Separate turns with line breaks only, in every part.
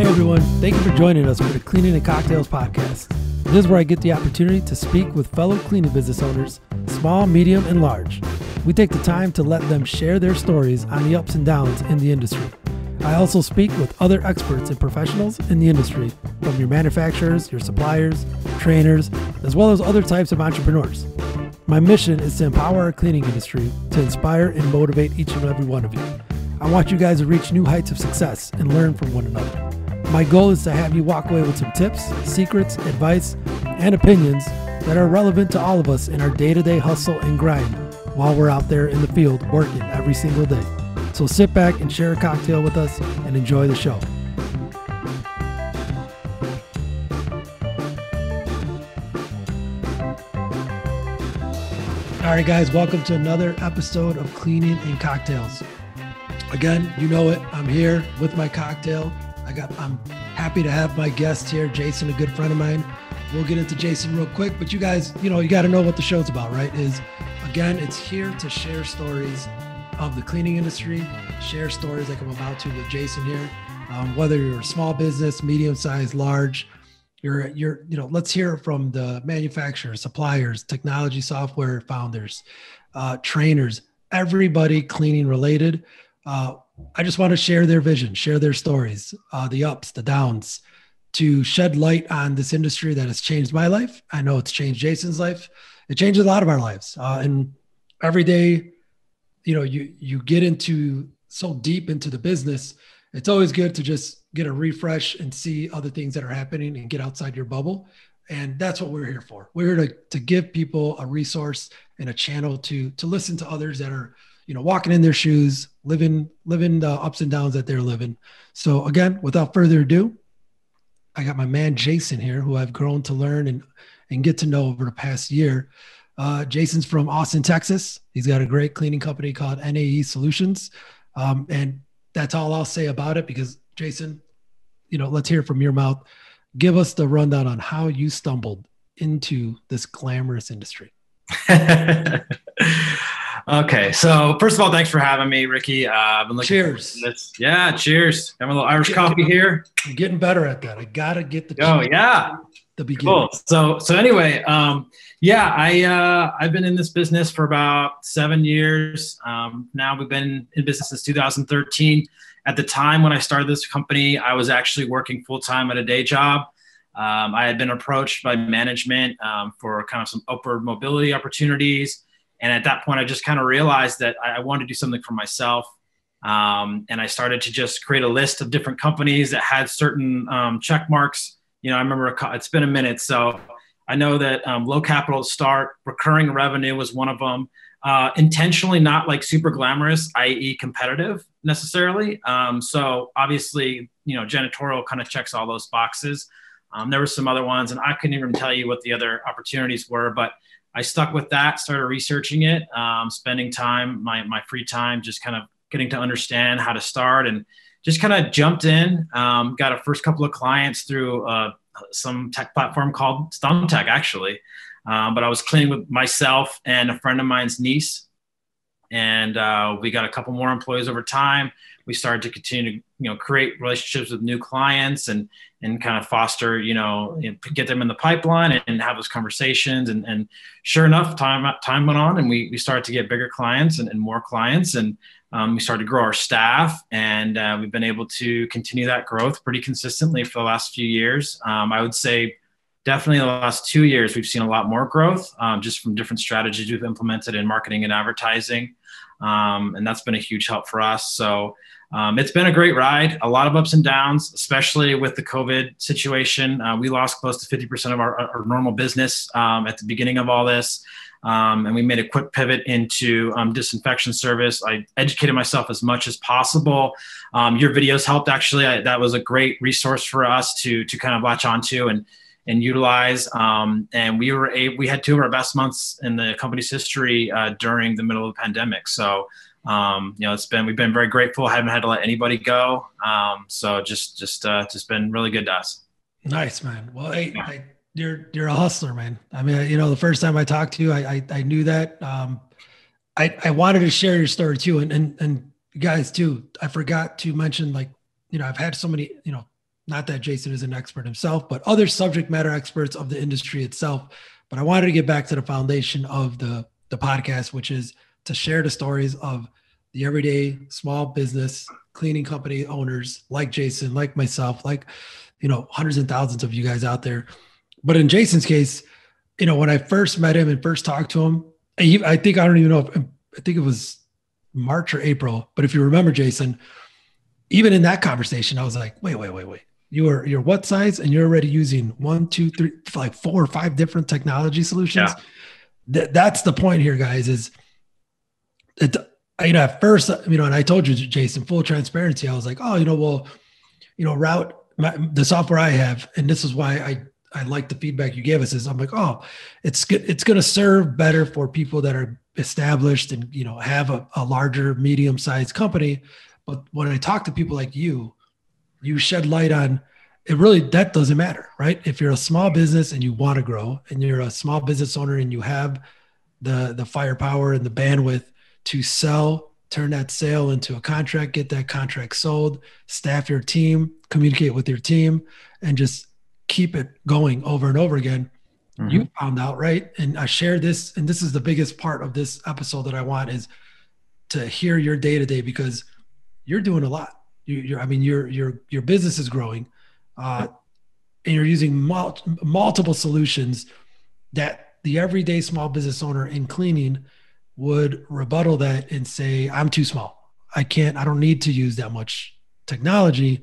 Hey everyone, thank you for joining us for the Cleaning and Cocktails podcast. This is where I get the opportunity to speak with fellow cleaning business owners, small, medium, and large. We take the time to let them share their stories on the ups and downs in the industry. I also speak with other experts and professionals in the industry, from your manufacturers, your suppliers, trainers, as well as other types of entrepreneurs. My mission is to empower our cleaning industry to inspire and motivate each and every one of you. I want you guys to reach new heights of success and learn from one another. My goal is to have you walk away with some tips, secrets, advice, and opinions that are relevant to all of us in our day to day hustle and grind while we're out there in the field working every single day. So sit back and share a cocktail with us and enjoy the show. All right, guys, welcome to another episode of Cleaning and Cocktails. Again, you know it. I'm here with my cocktail. I got. I'm happy to have my guest here, Jason, a good friend of mine. We'll get into Jason real quick, but you guys, you know, you got to know what the show's about, right? Is again, it's here to share stories of the cleaning industry, share stories like I'm about to with Jason here. Um, whether you're a small business, medium sized, large, you're you're you know, let's hear from the manufacturers, suppliers, technology software founders, uh, trainers, everybody cleaning related. Uh, I just want to share their vision, share their stories, uh, the ups, the downs, to shed light on this industry that has changed my life. I know it's changed Jason's life. It changes a lot of our lives. Uh, and every day, you know, you you get into so deep into the business. It's always good to just get a refresh and see other things that are happening and get outside your bubble. And that's what we're here for. We're here to, to give people a resource and a channel to to listen to others that are you know walking in their shoes living living the ups and downs that they're living. So again without further ado i got my man jason here who i've grown to learn and and get to know over the past year. Uh, jason's from austin texas. He's got a great cleaning company called nae solutions. Um, and that's all i'll say about it because jason you know let's hear from your mouth. Give us the rundown on how you stumbled into this glamorous industry
Okay, so first of all, thanks for having me, Ricky. Uh, I've been looking.
Cheers.
Yeah, cheers. Have a little Irish coffee here.
I'm getting better at that. I gotta get the.
Oh yeah.
The beginning.
Cool. So so anyway, um, yeah, I uh, I've been in this business for about seven years. Um, now we've been in business since 2013. At the time when I started this company, I was actually working full time at a day job. Um, I had been approached by management um, for kind of some upward mobility opportunities. And at that point, I just kind of realized that I wanted to do something for myself. Um, and I started to just create a list of different companies that had certain um, check marks. You know, I remember it's been a minute, so I know that um, low capital start, recurring revenue was one of them. Uh, intentionally not like super glamorous, i.e., competitive necessarily. Um, so obviously, you know, janitorial kind of checks all those boxes. Um, there were some other ones, and I couldn't even tell you what the other opportunities were, but I stuck with that, started researching it, um, spending time, my, my free time, just kind of getting to understand how to start and just kind of jumped in. Um, got a first couple of clients through uh, some tech platform called Thumbtack, actually. Um, but I was cleaning with myself and a friend of mine's niece. And uh, we got a couple more employees over time. We started to continue to you know create relationships with new clients and and kind of foster you know get them in the pipeline and have those conversations. And, and sure enough time time went on and we, we started to get bigger clients and, and more clients. And um, we started to grow our staff and uh, we've been able to continue that growth pretty consistently for the last few years. Um, i would say definitely the last two years we've seen a lot more growth um, just from different strategies we've implemented in marketing and advertising. Um, and that's been a huge help for us. So um, it's been a great ride, a lot of ups and downs, especially with the COVID situation. Uh, we lost close to 50% of our, our normal business um, at the beginning of all this. Um, and we made a quick pivot into um, disinfection service. I educated myself as much as possible. Um, your videos helped actually. I, that was a great resource for us to to kind of latch onto and and utilize. Um, and we were a, we had two of our best months in the company's history uh, during the middle of the pandemic. So um, you know, it's been we've been very grateful. Haven't had to let anybody go. Um, so just just uh, just been really good to us.
Nice man. Well, hey, I, you're you're a hustler, man. I mean, you know, the first time I talked to you, I I, I knew that. Um, I I wanted to share your story too, and and and guys too. I forgot to mention like you know I've had so many you know Not that Jason is an expert himself, but other subject matter experts of the industry itself. But I wanted to get back to the foundation of the the podcast, which is to share the stories of the everyday small business cleaning company owners like Jason, like myself, like you know hundreds and thousands of you guys out there. But in Jason's case, you know when I first met him and first talked to him, I think I don't even know if I think it was March or April. But if you remember, Jason, even in that conversation, I was like, wait, wait, wait, wait. You are you're what size, and you're already using one, two, three, like four or five different technology solutions. Yeah. Th- that's the point here, guys. Is it? You know, at first, you know, and I told you, Jason, full transparency. I was like, oh, you know, well, you know, route my, the software I have, and this is why I I like the feedback you gave us. Is I'm like, oh, it's good. It's going to serve better for people that are established and you know have a, a larger medium sized company but when i talk to people like you you shed light on it really that doesn't matter right if you're a small business and you want to grow and you're a small business owner and you have the the firepower and the bandwidth to sell turn that sale into a contract get that contract sold staff your team communicate with your team and just keep it going over and over again mm-hmm. you found out, right? And I share this, and this is the biggest part of this episode that I want is to hear your day to day because you're doing a lot. You, are I mean, your your your business is growing, uh, and you're using mul- multiple solutions that the everyday small business owner in cleaning would rebuttal that and say, "I'm too small. I can't. I don't need to use that much technology."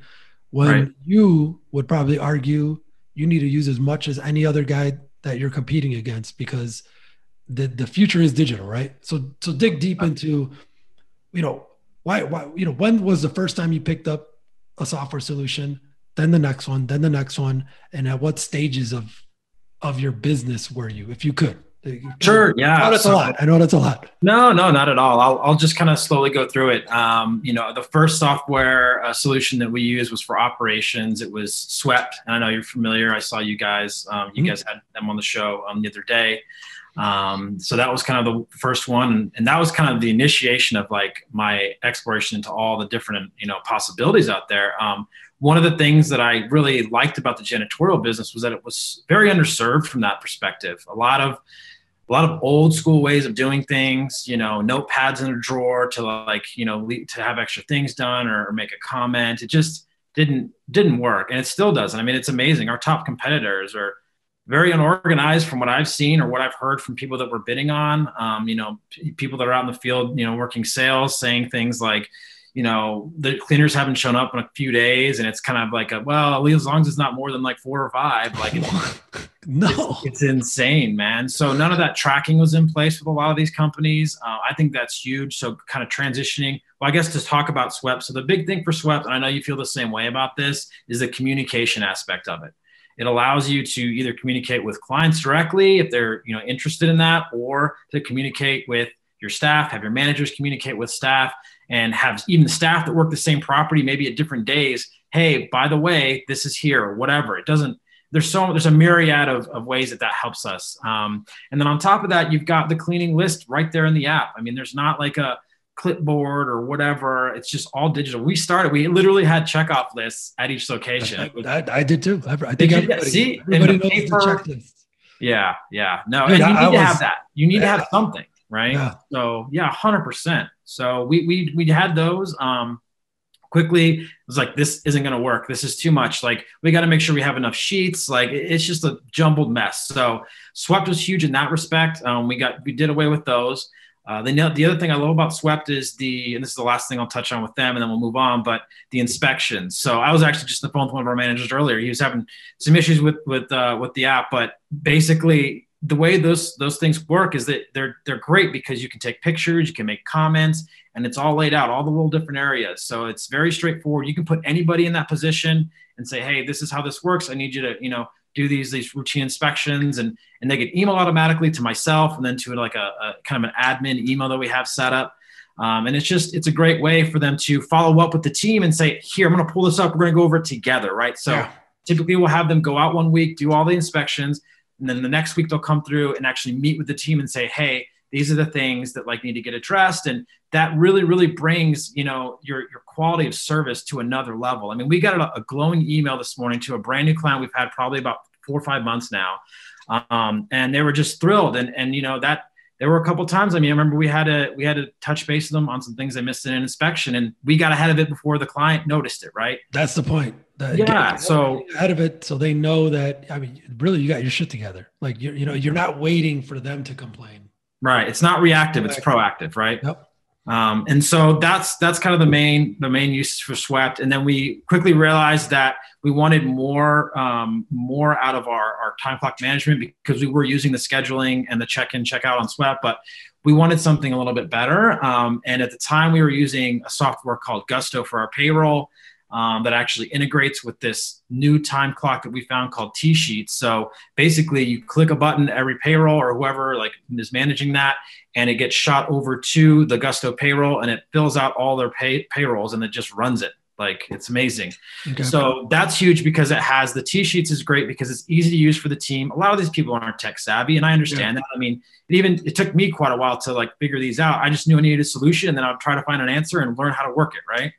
When right. you would probably argue you need to use as much as any other guy that you're competing against because the the future is digital, right? So so dig deep into, you know, why why you know when was the first time you picked up a software solution, then the next one, then the next one, and at what stages of of your business were you, if you could?
Sure. Yeah.
I know that's so, a lot. I know that's a lot.
No, no, not at all. I'll, I'll just kind of slowly go through it. Um, you know, the first software uh, solution that we used was for operations. It was Swept. And I know you're familiar. I saw you guys, um, you mm-hmm. guys had them on the show um, the other day. Um, so that was kind of the first one. And that was kind of the initiation of like my exploration into all the different, you know, possibilities out there. Um, one of the things that I really liked about the janitorial business was that it was very underserved from that perspective. A lot of a lot of old school ways of doing things, you know, notepads in a drawer to like, you know, to have extra things done or, or make a comment. It just didn't didn't work, and it still doesn't. I mean, it's amazing. Our top competitors are very unorganized from what I've seen or what I've heard from people that we're bidding on. Um, you know, p- people that are out in the field, you know, working sales, saying things like, you know, the cleaners haven't shown up in a few days, and it's kind of like a well, as long as it's not more than like four or five, like it's,
no,
it's, it's, insane, man. So none of that tracking was in place with a lot of these companies. Uh, I think that's huge. So kind of transitioning. Well, I guess to talk about Swept. So the big thing for Swept, and I know you feel the same way about this, is the communication aspect of it. It allows you to either communicate with clients directly if they're you know interested in that, or to communicate with your staff, have your managers communicate with staff and have even the staff that work the same property maybe at different days hey by the way this is here or whatever. It doesn't there's so there's a myriad of, of ways that that helps us. Um, and then on top of that you've got the cleaning list right there in the app. I mean there's not like a clipboard or whatever. It's just all digital. We started we literally had checkoff lists at each location.
I, I, I did too. I, I think everybody,
see? everybody knows paper, the checklist. Yeah yeah. No Dude, and you need to have that. You need to have something right yeah. so yeah 100% so we we we had those. Um, quickly it was like this isn't going to work this is too much like we got to make sure we have enough sheets like it's just a jumbled mess so swept was huge in that respect um, we got we did away with those uh, the, the other thing I love about Swept is the, and this is the last thing I'll touch on with them, and then we'll move on. But the inspections. So I was actually just on the phone with one of our managers earlier. He was having some issues with with uh, with the app, but basically the way those those things work is that they're they're great because you can take pictures, you can make comments, and it's all laid out, all the little different areas. So it's very straightforward. You can put anybody in that position and say, "Hey, this is how this works. I need you to, you know, do these these routine inspections," and and they get email automatically to myself, and then to like a, a kind of an admin email that we have set up. Um, and it's just it's a great way for them to follow up with the team and say, "Here, I'm going to pull this up. We're going to go over it together." Right. So yeah. typically, we'll have them go out one week, do all the inspections and then the next week they'll come through and actually meet with the team and say, hey, these are the things that like need to get addressed. And that really really brings you know your your quality of service to another level. I mean we got a, a glowing email this morning to a brand new client we've had probably about four or five months now. Um, and they were just thrilled. And and you know that there were a couple times i mean i remember we had a we had to touch base with them on some things they missed in an inspection and we got ahead of it before the client noticed it right?
That's the point
yeah so
out of it so they know that i mean really you got your shit together like you you know you're not waiting for them to complain
Right. It's not reactive. It's proactive. Right. Yep. Um, and so that's that's kind of the main the main use for Swept. And then we quickly realized that we wanted more um, more out of our, our time clock management because we were using the scheduling and the check in check out on Swept, but we wanted something a little bit better. Um, and at the time, we were using a software called Gusto for our payroll um, that actually integrates with this new time clock that we found called T-Sheets. So basically, you click a button every payroll or whoever like is managing that, and it gets shot over to the Gusto payroll, and it fills out all their pay- payrolls, and it just runs it. Like it's amazing. Okay. So that's huge because it has the T-Sheets is great because it's easy to use for the team. A lot of these people aren't tech savvy, and I understand yeah. that. I mean, it even it took me quite a while to like figure these out. I just knew I needed a solution, and then I'd try to find an answer and learn how to work it. Right.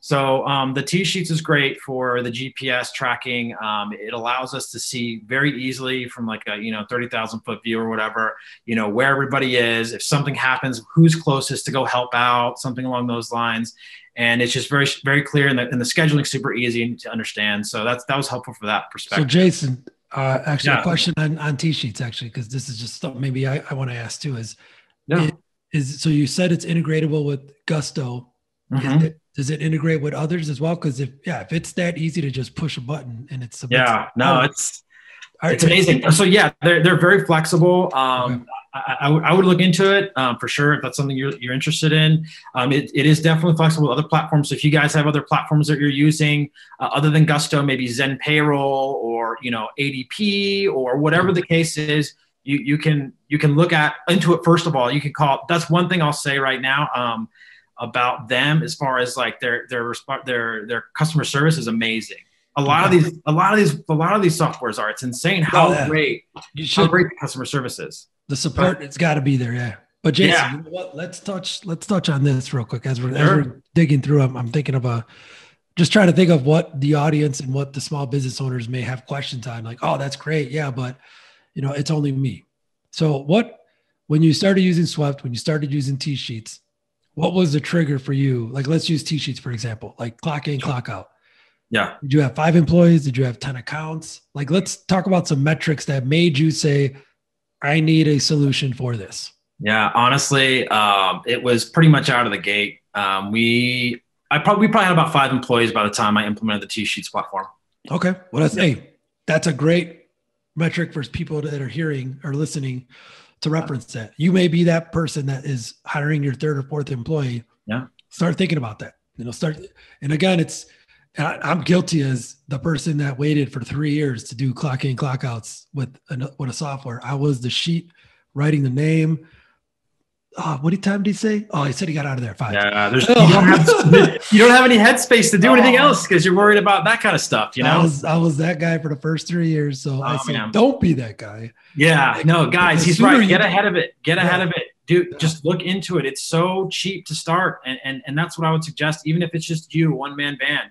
So um, the T-Sheets is great for the GPS tracking. Um, it allows us to see very easily from like a you know 30,000 foot view or whatever, you know where everybody is. If something happens, who's closest to go help out, something along those lines. And it's just very very clear, and the, and the scheduling super easy to understand. So that's that was helpful for that perspective.
So Jason, uh, actually, yeah. a question on, on T-Sheets actually, because this is just something maybe I, I want to ask too. Is no. It, is so you said it's integratable with Gusto. Mm-hmm. It, does it integrate with others as well? Because if yeah, if it's that easy to just push a button and it's
yeah, no, it's it's amazing. So yeah, they're they're very flexible. Um, okay. I, I, I, would look into it um, for sure if that's something you're, you're interested in. Um, it, it is definitely flexible with other platforms. So if you guys have other platforms that you're using uh, other than Gusto, maybe Zen Payroll or you know ADP or whatever the case is, you you can you can look at into it first of all. You can call. That's one thing I'll say right now. Um, about them as far as like their their their their customer service is amazing. A lot of these, a lot of these, a lot of these softwares are. It's insane how oh, yeah. great, you should, how great the customer service is.
The support, but, it's got to be there, yeah. But Jason, yeah. you know what? Let's touch, let's touch on this real quick as we're, sure. as we're digging through. I'm, I'm thinking of a, just trying to think of what the audience and what the small business owners may have questions on. Like, oh, that's great, yeah, but you know, it's only me. So, what when you started using Swept, when you started using T-Sheets, what was the trigger for you? Like, let's use T-Sheets, for example, like clock in, clock out.
Yeah.
Did you have five employees? Did you have 10 accounts? Like, let's talk about some metrics that made you say, I need a solution for this.
Yeah, honestly, um, it was pretty much out of the gate. Um, we, I probably, we probably had about five employees by the time I implemented the T-Sheets platform.
Okay. Well, that's, yeah. hey, that's a great metric for people that are hearing or listening to reference that. You may be that person that is hiring your third or fourth employee.
Yeah.
Start thinking about that. You know, start. And again, it's, I, I'm guilty as the person that waited for three years to do clock in, clock outs with a, with a software. I was the sheet writing the name, oh, what time did he say? Oh, he said he got out of there five.
Yeah, there's, oh. you, don't have, you don't have any headspace to do anything oh. else because you're worried about that kind of stuff. You know,
I was, I was that guy for the first three years, so oh, I said, man. don't be that guy.
Yeah, like, no, guys, he's right. Get ahead of it. Get ahead of it, dude. Yeah. Just look into it. It's so cheap to start, and and and that's what I would suggest. Even if it's just you, one man band.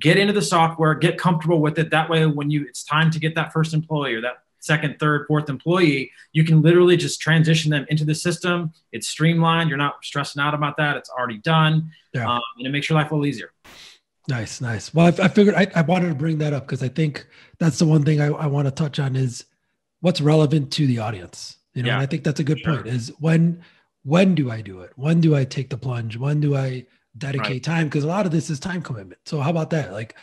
Get into the software, get comfortable with it. That way, when you it's time to get that first employee or that second, third, fourth employee, you can literally just transition them into the system. It's streamlined. You're not stressing out about that. It's already done. Yeah. Um, and it makes your life a little easier.
Nice, nice. Well, I, I figured I, I, wanted to bring that up because I think that's the one thing I, I want to touch on is what's relevant to the audience. You know, yeah. and I think that's a good sure. point. Is when when do I do it? When do I take the plunge? When do I dedicate right. time? Because a lot of this is time commitment. So how about that? Like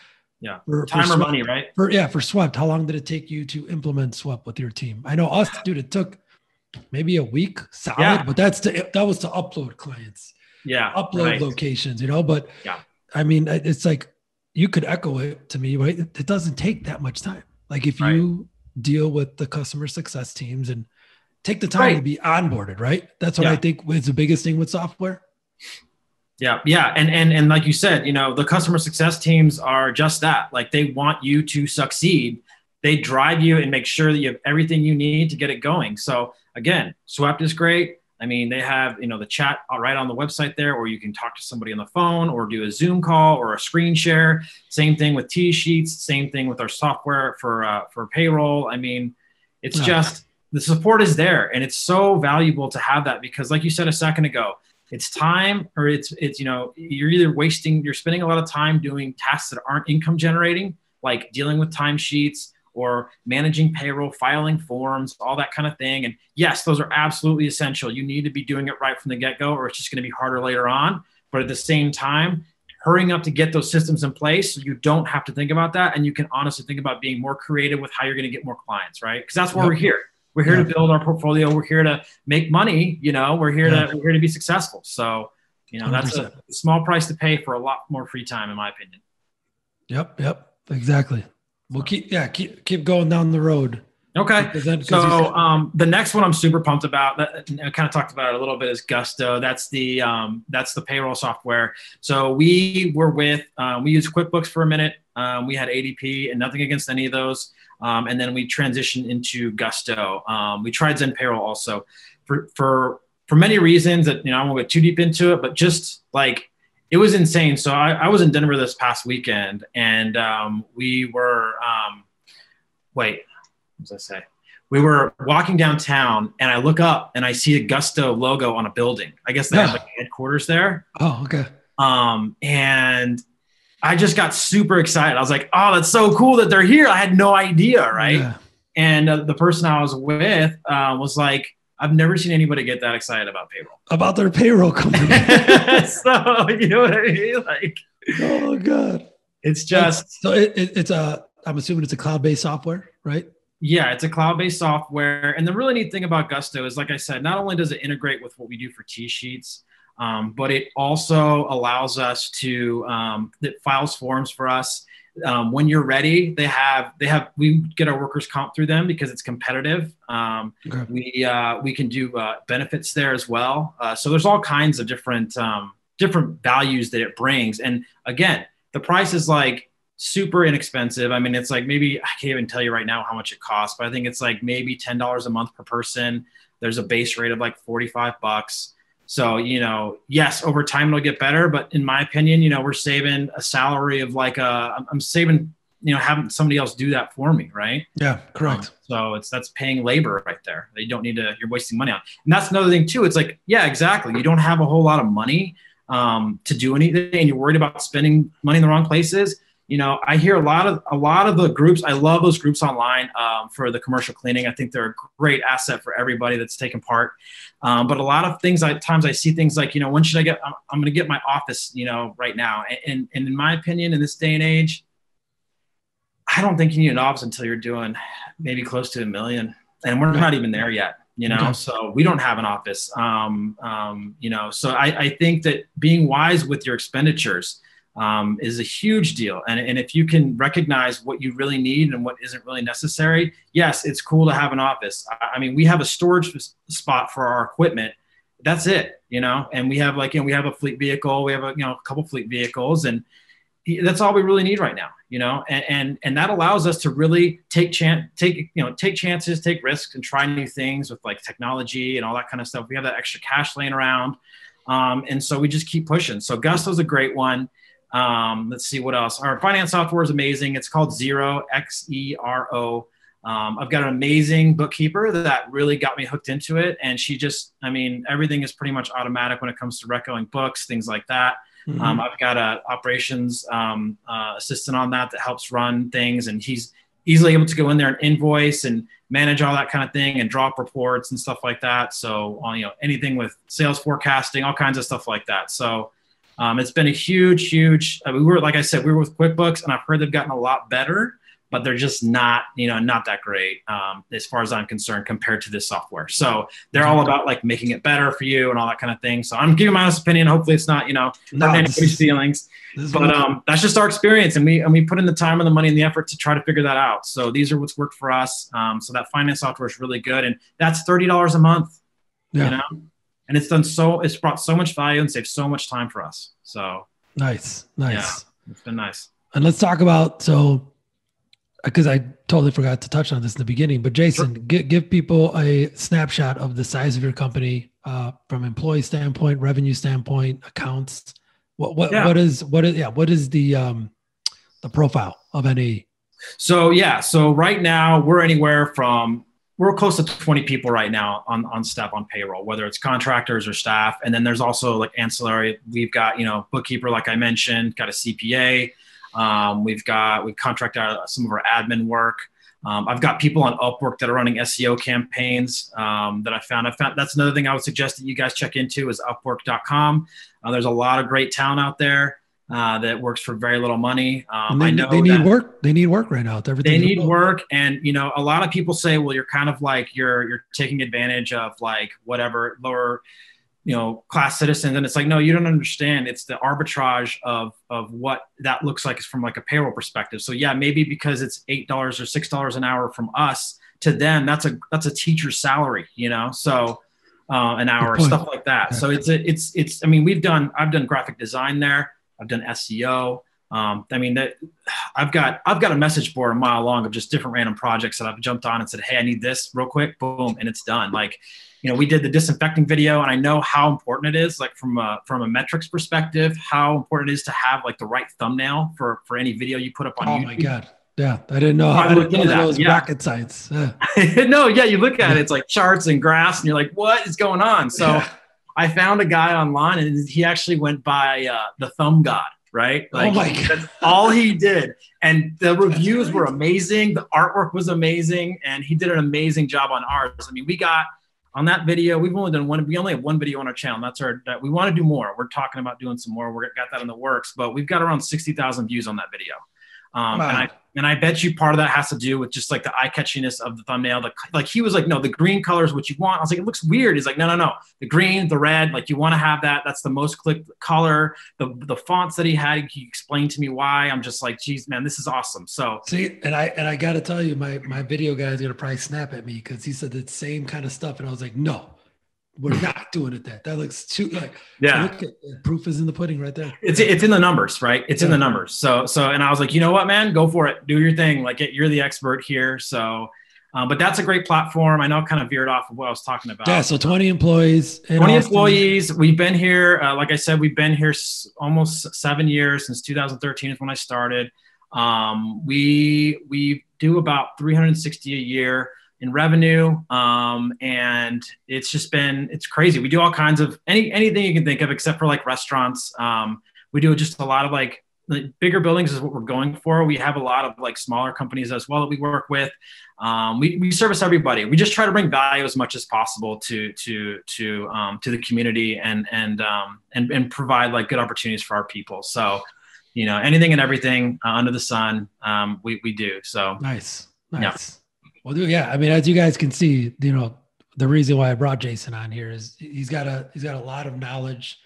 yeah. For, Time for or money, right?
For yeah, for Swept. How long did it take you to implement Swept with your team? I know us, dude, it took maybe a week solid, yeah. but that's to that was to upload clients.
Yeah.
Upload right. locations, you know, but yeah. I mean, it's like you could echo it to me, right? It doesn't take that much time. Like if right. you deal with the customer success teams and take the time right. to be onboarded, right? That's what yeah. I think is the biggest thing with software.
Yeah, yeah, and and and like you said, you know, the customer success teams are just that. Like they want you to succeed. They drive you and make sure that you have everything you need to get it going. So again, Swept is great. I mean, they have you know the chat right on the website there, or you can talk to somebody on the phone, or do a Zoom call, or a screen share. Same thing with T sheets. Same thing with our software for uh, for payroll. I mean, it's just the support is there, and it's so valuable to have that because, like you said a second ago, it's time or it's it's you know you're either wasting you're spending a lot of time doing tasks that aren't income generating, like dealing with timesheets or managing payroll, filing forms, all that kind of thing. And yes, those are absolutely essential. You need to be doing it right from the get go, or it's just going to be harder later on. But at the same time, hurrying up to get those systems in place so you don't have to think about that. And you can honestly think about being more creative with how you're going to get more clients, right? Because that's why yep. we're here. We're here yep. to build our portfolio. We're here to make money. You know, we're here yep. to we're here to be successful. So, you know, that's a small price to pay for a lot more free time, in my opinion.
Yep. Yep. Exactly. We'll keep yeah keep keep going down the road.
Okay. So um, the next one I'm super pumped about. That, I kind of talked about it a little bit is Gusto. That's the um, that's the payroll software. So we were with um, we used QuickBooks for a minute. Um, we had ADP and nothing against any of those. Um, and then we transitioned into Gusto. Um, we tried Zen Payroll also for for for many reasons that you know I won't get too deep into it, but just like it was insane. So I, I, was in Denver this past weekend, and um, we were um, wait, what was I say? We were walking downtown, and I look up and I see a Gusto logo on a building. I guess they yeah. have like headquarters there.
Oh, okay.
Um, and I just got super excited. I was like, "Oh, that's so cool that they're here!" I had no idea, right? Yeah. And uh, the person I was with uh, was like, I've never seen anybody get that excited about payroll.
About their payroll company.
so you know what I mean? Like,
oh god,
it's just
so it, it, it's a. I'm assuming it's a cloud-based software, right?
Yeah, it's a cloud-based software, and the really neat thing about Gusto is, like I said, not only does it integrate with what we do for TSheets, um, but it also allows us to um, it files forms for us. Um, when you're ready they have they have we get our workers comp through them because it's competitive. Um, okay. we uh, we can do uh, benefits there as well. Uh, so there's all kinds of different um, different values that it brings. And again the price is like super inexpensive. I mean it's like maybe i can't even tell you right now how much it costs but i think it's like maybe $10 a month per person. There's a base rate of like 45 bucks so, you know, yes, over time it'll get better, but in my opinion, you know, we're saving a salary of like a, I'm saving, you know, having somebody else do that for me, right?
Yeah, correct. Um,
so it's that's paying labor right there. You don't need to, you're wasting money on. And that's another thing too. It's like, yeah, exactly. You don't have a whole lot of money um, to do anything, and you're worried about spending money in the wrong places you know i hear a lot of a lot of the groups i love those groups online um, for the commercial cleaning. I think they're a great asset for everybody that's taking part. Um, but a lot of things I, times i see things like you know when should i get i'm, I'm going to get my office you know right now. And, and in my opinion in this day and age i don't think you need an office until you're doing maybe close to a million. And we're not even there yet you know okay. so we don't have an office. Um, um, you know so I, I think that being wise with your expenditures um, is a huge deal. And, and if you can recognize what you really need and what isn't really necessary, yes, it's cool to have an office. I, I mean, we have a storage spot for our equipment. That's it, you know. And we have like you know we have a fleet vehicle. We have a you know a couple fleet vehicles, and that's all we really need right now, you know. And and, and that allows us to really take chance, take you know take chances, take risks, and try new things with like technology and all that kind of stuff. We have that extra cash laying around. Um, and so we just keep pushing. So Gusto's a great one. Um, let's see what else. Our finance software is amazing. It's called Xero X E R O. Um, I've got an amazing bookkeeper that really got me hooked into it. And she just, I mean, everything is pretty much automatic when it comes to recoiling books, things like that. Mm-hmm. Um, I've got a operations um, uh, assistant on that that helps run things, and he's easily able to go in there and invoice and manage all that kind of thing and drop reports and stuff like that. So, uh, you know, anything with sales forecasting, all kinds of stuff like that. So, um, it's been a huge, huge. Uh, we were, like I said, we were with QuickBooks, and I've heard they've gotten a lot better, but they're just not, you know, not that great um, as far as I'm concerned compared to this software. So they're all about like making it better for you and all that kind of thing. So I'm giving my honest opinion. Hopefully, it's not, you know, no, anybody's feelings, but um, that's just our experience, and we and we put in the time and the money and the effort to try to figure that out. So these are what's worked for us. Um, so that finance software is really good, and that's thirty dollars a month. Yeah. You know, and it's done so it's brought so much value and saved so much time for us so
nice nice
yeah, it's been nice
and let's talk about so because I totally forgot to touch on this in the beginning, but Jason, sure. give, give people a snapshot of the size of your company uh, from employee standpoint, revenue standpoint, accounts. What what yeah. what is what is yeah what is the um the profile of any?
So yeah, so right now we're anywhere from we're close to 20 people right now on, on staff on payroll, whether it's contractors or staff. And then there's also like ancillary. We've got, you know, bookkeeper, like I mentioned, got a CPA. Um, we've got, we contract out some of our admin work. Um, I've got people on Upwork that are running SEO campaigns um, that I found. I found that's another thing I would suggest that you guys check into is Upwork.com. Uh, there's a lot of great talent out there uh, that works for very little money.
Um, they, I know they need work. They need work right now.
Everything they need work, and you know, a lot of people say, "Well, you're kind of like you're you're taking advantage of like whatever lower." you know class citizens and it's like no you don't understand it's the arbitrage of of what that looks like from like a payroll perspective so yeah maybe because it's eight dollars or six dollars an hour from us to them that's a that's a teacher's salary you know so uh, an hour stuff like that so it's a, it's it's i mean we've done i've done graphic design there I've done SEO. Um, I mean, that I've got I've got a message board a mile long of just different random projects that I've jumped on and said, "Hey, I need this real quick." Boom, and it's done. Like, you know, we did the disinfecting video, and I know how important it is, like from a from a metrics perspective, how important it is to have like the right thumbnail for for any video you put up on
oh
YouTube.
Oh my god. Yeah, I didn't know how I didn't know those yeah. bracket sites. Yeah.
no, yeah, you look at it, it's like charts and graphs, and you're like, what is going on? So yeah. I found a guy online, and he actually went by uh, the Thumb God right?
Oh like, oh my God.
That's all he did. And the reviews were amazing. The artwork was amazing. And he did an amazing job on ours. I mean, we got on that video, we've only done one, we only have one video on our channel. That's our, that we want to do more. We're talking about doing some more. We've got that in the works, but we've got around 60,000 views on that video. Um, wow. and I and I bet you part of that has to do with just like the eye catchiness of the thumbnail. The, like he was like, no, the green color is what you want. I was like, it looks weird. He's like, no, no, no, the green, the red, like you want to have that. That's the most clicked color. The the fonts that he had, he explained to me why. I'm just like, geez, man, this is awesome. So
see, and I and I got to tell you, my my video guy is gonna probably snap at me because he said the same kind of stuff, and I was like, no, we're not doing it that. That looks too like
yeah.
At, proof is in the pudding right there.
It's it's in the numbers, right? It's yeah. in the numbers. So so and I was like, you know what, man, go for it, do your thing. Like you're the expert here. So, um, but that's a great platform. I know, kind of veered off of what I was talking about.
Yeah. So 20 employees.
20 Austin. employees. We've been here. Uh, like I said, we've been here s- almost seven years since 2013 is when I started. Um, we we do about 360 a year in revenue. Um, and it's just been, it's crazy. We do all kinds of any, anything you can think of, except for like restaurants. Um, we do just a lot of like, like bigger buildings is what we're going for. We have a lot of like smaller companies as well that we work with. Um, we, we service everybody. We just try to bring value as much as possible to to to um, to the community and and um, and and provide like good opportunities for our people. So, you know, anything and everything uh, under the sun, um, we we do. So
nice, nice. Yeah. Well, yeah. I mean, as you guys can see, you know, the reason why I brought Jason on here is he's got a he's got a lot of knowledge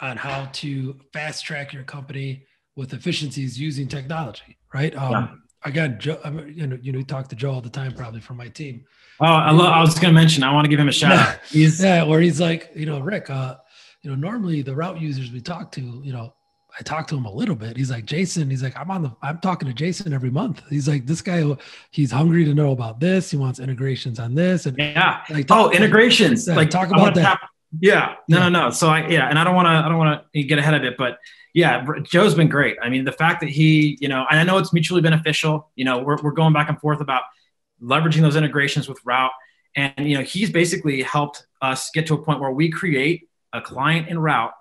on how to fast track your company with efficiencies using technology, right? Um, yeah. Again, Joe, I mean, you know, you know, talk to Joe all the time, probably from my team.
Oh, I, love, I was going to mention, I want to give him a shout out.
He's yeah, where he's like, you know, Rick, uh, you know, normally the route users we talk to, you know, I talked to him a little bit. He's like, Jason, he's like, I'm on the, I'm talking to Jason every month. He's like, this guy, he's hungry to know about this. He wants integrations on this. And
yeah. Like, oh, integrations. Like, like
talk about that.
Tap, yeah. No, yeah. no, no. So I, yeah. And I don't want to, I don't want to get ahead of it, but yeah, Joe's been great. I mean, the fact that he, you know, and I know it's mutually beneficial, you know, we're, we're going back and forth about leveraging those integrations with route. And, you know, he's basically helped us get to a point where we create a client in route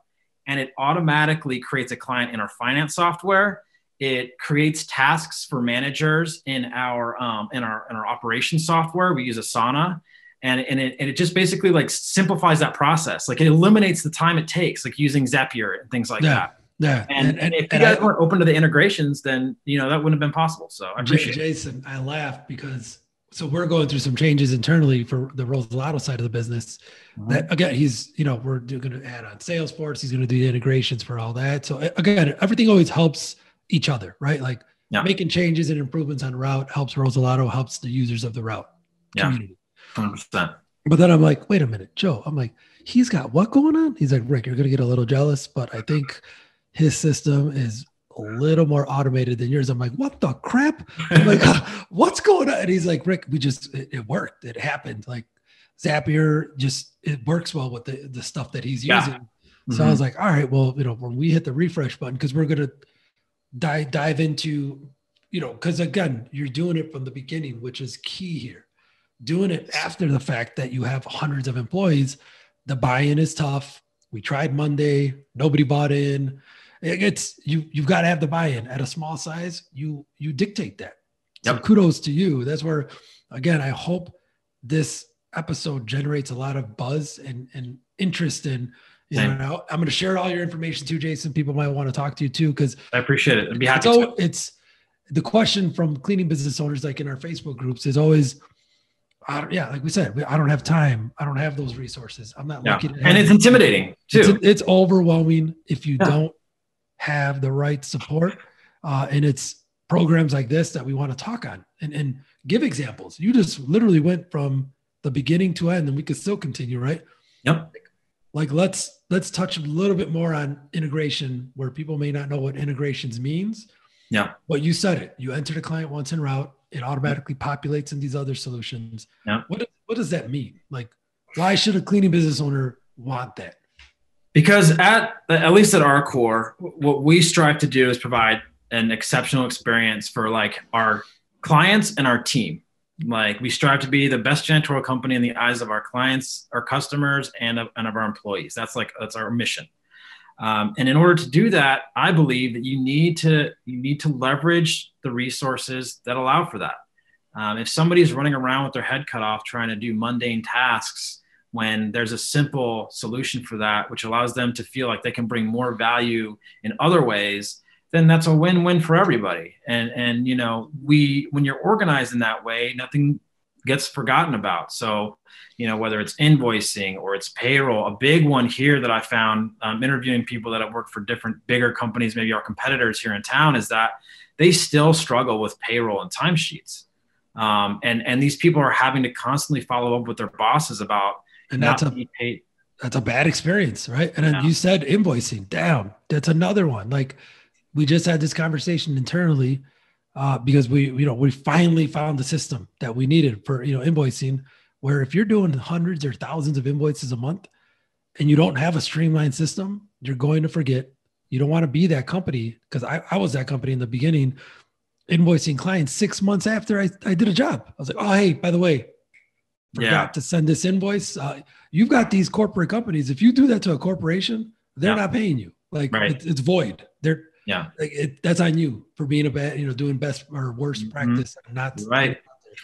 and it automatically creates a client in our finance software. It creates tasks for managers in our um, in our in our operations software. We use Asana, and and it, and it just basically like simplifies that process. Like it eliminates the time it takes, like using Zapier and things like
yeah.
that.
Yeah.
And, and, and if you guys I, weren't open to the integrations, then you know that wouldn't have been possible. So I appreciate
Jason, it. I laugh because so we're going through some changes internally for the Rosalato side of the business. Mm-hmm. That again, he's you know we're going to add on Salesforce. He's going to do the integrations for all that. So again, everything always helps each other, right? Like yeah. making changes and improvements on route helps Rosalato, helps the users of the route
yeah. 100%.
But then I'm like, wait a minute, Joe. I'm like, he's got what going on? He's like, Rick, you're going to get a little jealous, but I think his system is a little more automated than yours. I'm like, what the crap? I'm like, what's going on? And he's like, Rick, we just it, it worked. It happened. Like Zapier just it works well with the the stuff that he's
Yeah.
using. So
Mm-hmm.
I was like, all right, well, you know, when we hit the refresh button, because we're gonna dive dive into, you know, because again, you're doing it from the beginning, which is key here. Doing it after the fact that you have hundreds of employees, the buy-in is tough. We tried Monday, nobody bought in. It- It's you. You've got to have the buy-in at a small size. You you dictate that. So
Yep.
kudos to you. That's where, again, I hope this episode generates a lot of buzz and and interest in. You
Same.
know, I'm going to share all your information too, Jason. People might want to talk to you too because
I appreciate it. I'd be happy
it's,
to.
it's the question from cleaning business owners, like in our Facebook groups, is always, I yeah, like we said, I don't have time. I don't have those resources. I'm not
Yeah.
lucky. to
And it's intimidating
It's,
too.
it's overwhelming if you
Yeah.
don't have the right support. Uh, and it's programs like this that we want to talk on and, and give examples. You just literally went from the beginning to end, and we could still continue, right?
Yep.
Like let's let's touch a little bit more on integration where people may not know what integrations means.
Yeah.
But you said it. You enter the client once in route, it automatically populates in these other solutions.
Yeah.
What what does that mean? Like, why should a cleaning business owner want that?
Because at at least at our core what we strive to do is provide an exceptional experience for like our clients and our team. Like we strive to be the best janitorial company in the eyes of our clients our customers and of, and of our employees. That's like that's our mission. Um, and in order to do that i believe that you need to you need to leverage the resources that allow for that. Um, if somebody's running around with their head cut off trying to do mundane tasks when there's a simple solution for that, which allows them to feel like they can bring more value in other ways, then that's a win-win for everybody. And and you know, we when you're organized in that way, nothing gets forgotten about. So, you know, whether it's invoicing or it's payroll, a big one here that I found um, interviewing people that have worked for different bigger companies, maybe our competitors here in town, is that they still struggle with payroll and timesheets. Um, and and these people are having to constantly follow up with their bosses about
And that's a
paid.
that's a bad experience, right? And then
Yeah.
you said invoicing down. That's another one. Like we just had this conversation internally uh, because we, you know, we finally found the system that we needed for you know invoicing. Where if you're doing hundreds or thousands of invoices a month, and you don't have a streamlined system, you're going to forget. You don't want to be that company because I, I was that company in the beginning, invoicing clients six months after I, I did a job. I was like, oh hey, by the way, forgot
Yeah.
to send this invoice. Uh, you've got these corporate companies. If you do that to a corporation, they're
Yeah.
not paying you. Like
Right.
it's, it's void. They're
Yeah.
like it, that's on you for being a bad, you know, doing best or worst
Mhm.
practice. and Not
Right.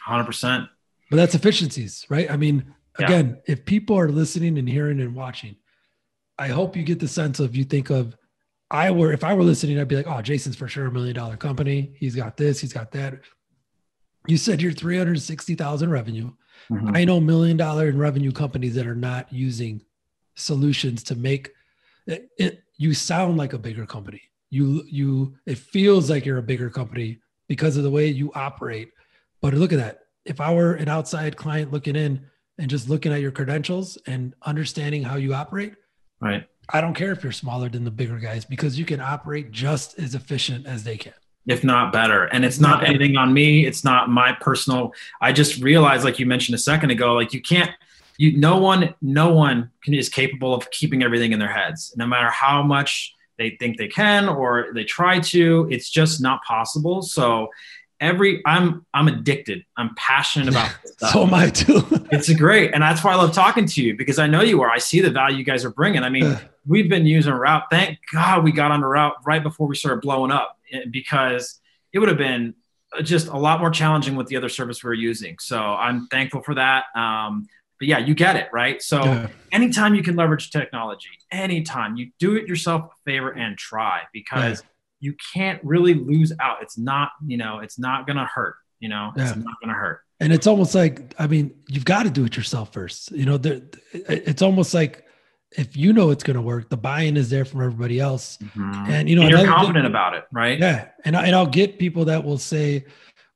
100%.
But that's efficiencies, right? I mean,
Yeah.
again, if people are listening and hearing and watching, I hope you get the sense of you think of I were if I were listening, I'd be like, oh, Jason's for sure a million dollar company. He's got this, he's got that. You said you're 360,000 revenue.
Mhm.
I know million dollar in revenue companies that are not using solutions to make it, it you sound like a bigger company. You you it feels like you're a bigger company because of the way you operate. But look at that. If I were an outside client looking in and just looking at your credentials and understanding how you operate,
Right.
I don't care if you're smaller than the bigger guys because you can operate just as efficient as they can.
If not better. And it's
not
anything on me. It's not my personal. I just realized, like you mentioned a second ago, like you can't, you, no one, no one can, is capable of keeping everything in their heads, no matter how much they think they can or they try to. It's just not possible. So, every I'm I'm addicted. I'm passionate about.
So am I too.
It's great, and that's why I love talking to you because I know you are. I see the value you guys are bringing. I mean, we've been using Route. Thank God we got on the Route right before we started blowing up because it would have been just a lot more challenging with the other service we were using. So I'm thankful for that. Um, but yeah, you get it, right? So
Yeah.
anytime you can leverage technology, anytime you do it yourself a favor and try because you can't really lose out. It's not, you know, it's not gonna hurt. You know,
Yeah.
it's not gonna hurt.
and it's almost like i mean you've got to do it yourself first you know there, it's almost like if you know it's going to work the buy-in is there from everybody else and you know
and you're
thing-
confident about it, right?
yeah and, I, and i'll get people that will say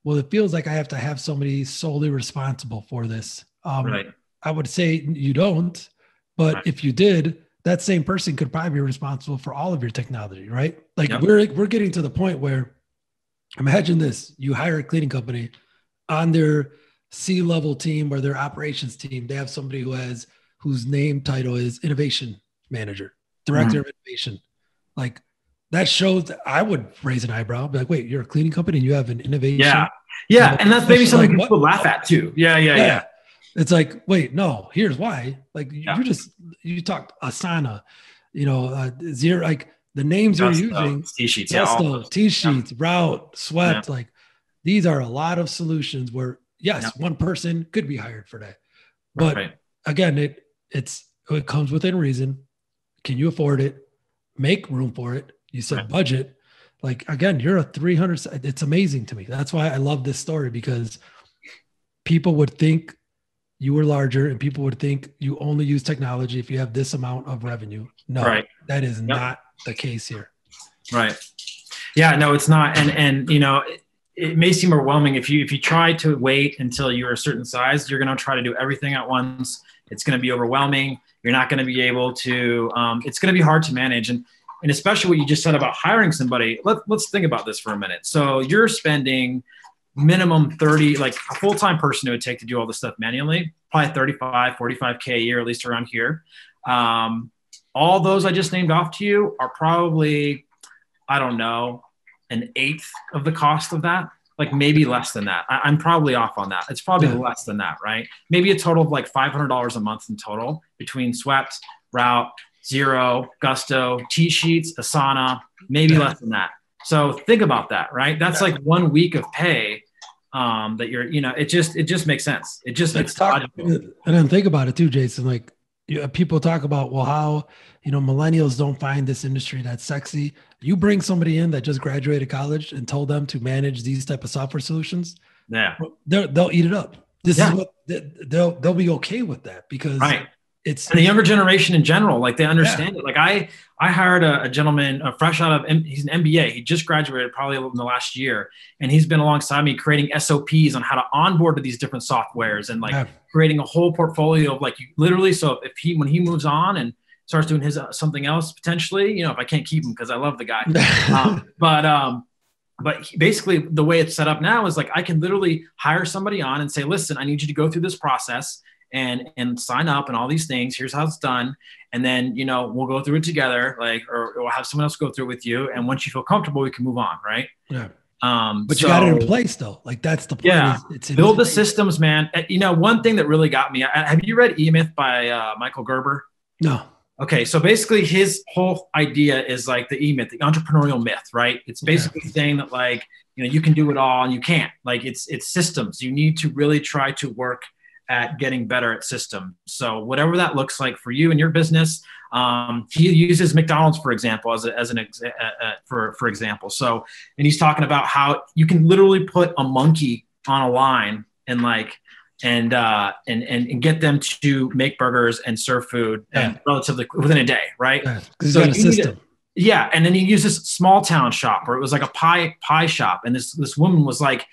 well it feels like i have to have somebody solely responsible for this um,
Right.
i would say you don't but
Right.
if you did that same person could probably be responsible for all of your technology, right? Like
Yep.
we're we're getting to the point where imagine this: you hire a cleaning company on their C level team or their operations team. They have somebody who has whose name title is innovation manager, director of innovation. Like that shows that I would raise an eyebrow. Be like, wait, you're a cleaning company and you have an innovation.
Yeah. Yeah. And that's maybe
Like,
something
what?
people laugh at too. Yeah. Yeah.
yeah.
Yeah.
It's like, wait, no, here's why. Like you
Yeah.
you just you talked Asana, you know, uh, Xero like the names you're using,
T sheets. Yeah.
Gusto,
those.
T sheets, Route, Swept, like these are a lot of solutions where yes,
Yeah.
one person could be hired for that. But
Right.
again, it it's it comes within reason. Can you afford it? Make room for it. You said
Right.
budget. Like again, you're a 300. It's amazing to me. That's why I love this story because people would think you were larger and people would think you only use technology if you have this amount of revenue. No,
Right.
that is not the case here.
Right. Yeah, no, it's not. And and you know, it, it may seem overwhelming if you if you try to wait until you're a certain size, you're going to try to do everything at once. It's going to be overwhelming. You're not going to be able to. Um, it's going to be hard to manage, and and especially what you just said about hiring somebody. Let, let's think about this for a minute. So you're spending minimum 30 like a full-time person it would take to do all this stuff manually probably 35 45k a year at least around here um, all those i just named off to you are probably I don't know, an eighth of the cost of that, like maybe less than that. I, am probably off on that. It's probably
Yeah.
less than that, right? Maybe a total of like $500 a month in total between Swept, Route, Xero, Gusto, TSheets, Asana, maybe
Yeah.
less than that. So think about that, right? That's
Yeah.
like one week of pay um, that you're, you know, it just, it just makes sense. It just
talk,
logical.
and then think about it too, Jason. Like you, people talk about, well, how you know millennials don't find this industry that sexy. You bring somebody in that just graduated college and told them to manage these type of software solutions,
Yeah.
they'll they'll eat it up. This
Yeah.
is what they- they'll they'll be okay with that because
Right.
it's
and the younger generation in general like they understand it like i i hired a, a gentleman uh, fresh out of M- he's an mba he just graduated probably in the last year and he's been alongside me creating sops on how to onboard to these different softwares and like
Yeah.
Creating a whole portfolio of like you literally so if he when he moves on and starts doing his uh, something else potentially you know if i can't keep him because i love the guy. Um, but um but basically the way it's set up now is like i can literally hire somebody on and say listen i need you to go through this process and and sign up and all these things. Here's how it's done. And then you know we'll go through it together like or we'll have someone else go through it with you. And once you feel comfortable we can move on right?
Yeah.
Um
But you got it in place though. Like that's the point.
Yeah.
It's
build the systems man Uh, you know one thing that really got me have you read e-myth by uh, michael gerber
No.
Okay, so basically his whole idea is like the E myth, the entrepreneurial myth, right? It's basically saying that like, you know, you can do it all and you can't. Like it's it's systems. You need to really try to work at getting better at systems. So whatever that looks like for you and your business, um, he uses McDonald's for example as, a, as an ex- uh, uh, for for example. So and he's talking about how you can literally put a monkey on a line and like and uh and and, and get them to make burgers and serve food and relatively within a day right
Yeah.
So
a
you need to-
system.
yeah and then he used this small town shop where it was like a pie pie shop and this this woman was like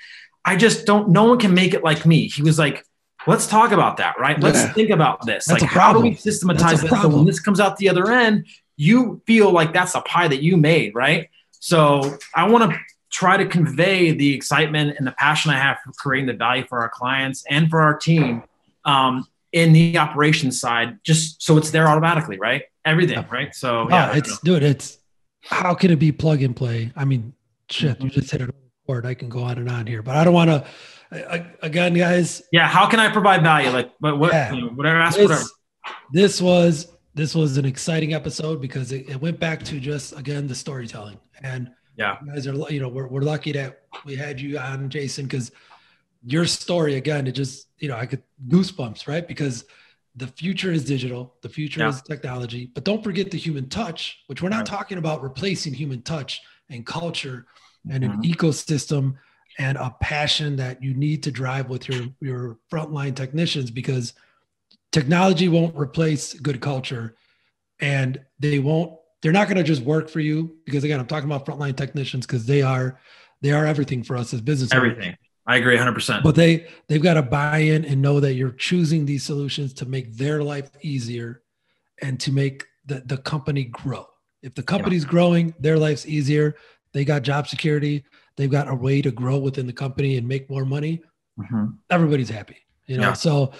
i just don't no one can make it like me he was like let's talk about that right let's
Yeah.
think about this
That's
like
a
how do we systematize this so when this comes out the other end you feel like that's a pie that you made right so i want to try to convey the excitement and the passion i have for creating the value for our clients and for our team um, in the operations side just so it's there automatically right everything
Yeah.
right so
Oh,
yeah
it's dude, it's how can it be plug and play? I mean, shit,
Mm-hmm.
you just hit it on the board. I can go on and on here, but I don't want to. Again, guys,
yeah how can i provide value like what, what
Yeah.
you know, whatever ask whatever
this, this was this was an exciting episode because it, it went back to just again the storytelling and
Yeah.
you guys are you know we're, we're lucky that we had you on jason because your story again it just you know i could goosebumps right because the future is digital the future
Yeah.
is technology but don't forget the human touch which we're not talking about replacing human touch and culture and an
Mhm.
ecosystem and a passion that you need to drive with your your frontline technicians because technology won't replace good culture and they won't they're not going to just work for you because again i'm talking about frontline technicians because they are they are everything for us as business owners.
everything i agree 100%
but they they've got to buy in and know that you're choosing these solutions to make their life easier and to make the, the company grow. If the company's yeah. growing, their life's easier. They got job security. They've got a way to grow within the company and make more money. Mm-hmm. Everybody's happy, you know. Yeah. So,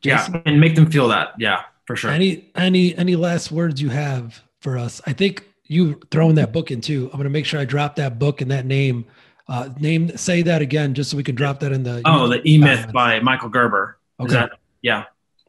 Jason, yeah, and make them feel that. Yeah, for sure.
Any any any last words you have for us? I think you throwing that book in too. I'm gonna make sure I drop that book and that name. Uh, name say that again, just so we can drop that in the.
Oh, the E Myth by Michael Gerber. Okay. That, yeah.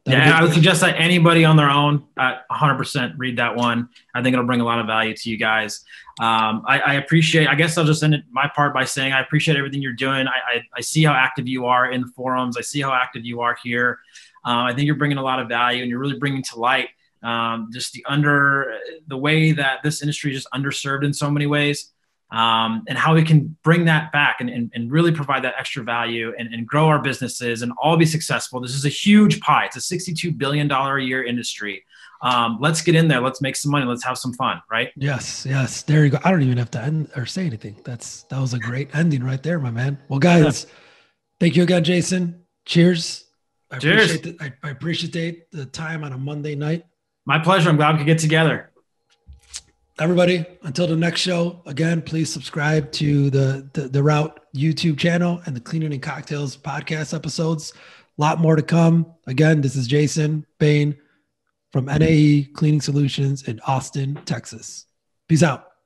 Yeah, I would suggest that anybody on their own, uh, 100% read that one. I think it'll bring a lot of value to you guys. Um, I, I, appreciate. I guess I'll just end my part by saying I appreciate everything you're doing. I, I, I see how active you are in the forums. I see how active you are here. Uh, I think you're bringing a lot of value, and you're really bringing to light um, just the under the way that this industry is just underserved in so many ways um, and how we can bring that back and, and, and really provide that extra value and, and, grow our businesses and all be successful. This is a huge pie. It's a $62 billion a year industry. Um, let's get in there. Let's make some money. Let's have some fun. Right.
Yes. Yes. There you go. I don't even have to end or say anything. That's, that was a great ending right there, my man. Well, guys, thank you again, Jason. Cheers. I Cheers. Appreciate the, I, I appreciate the time on a Monday night.
My pleasure. I'm glad we could get together
everybody until the next show again please subscribe to the, the the route youtube channel and the cleaning and cocktails podcast episodes. A lot more to come. Again this is jason bain from nae cleaning solutions in austin texas. Peace out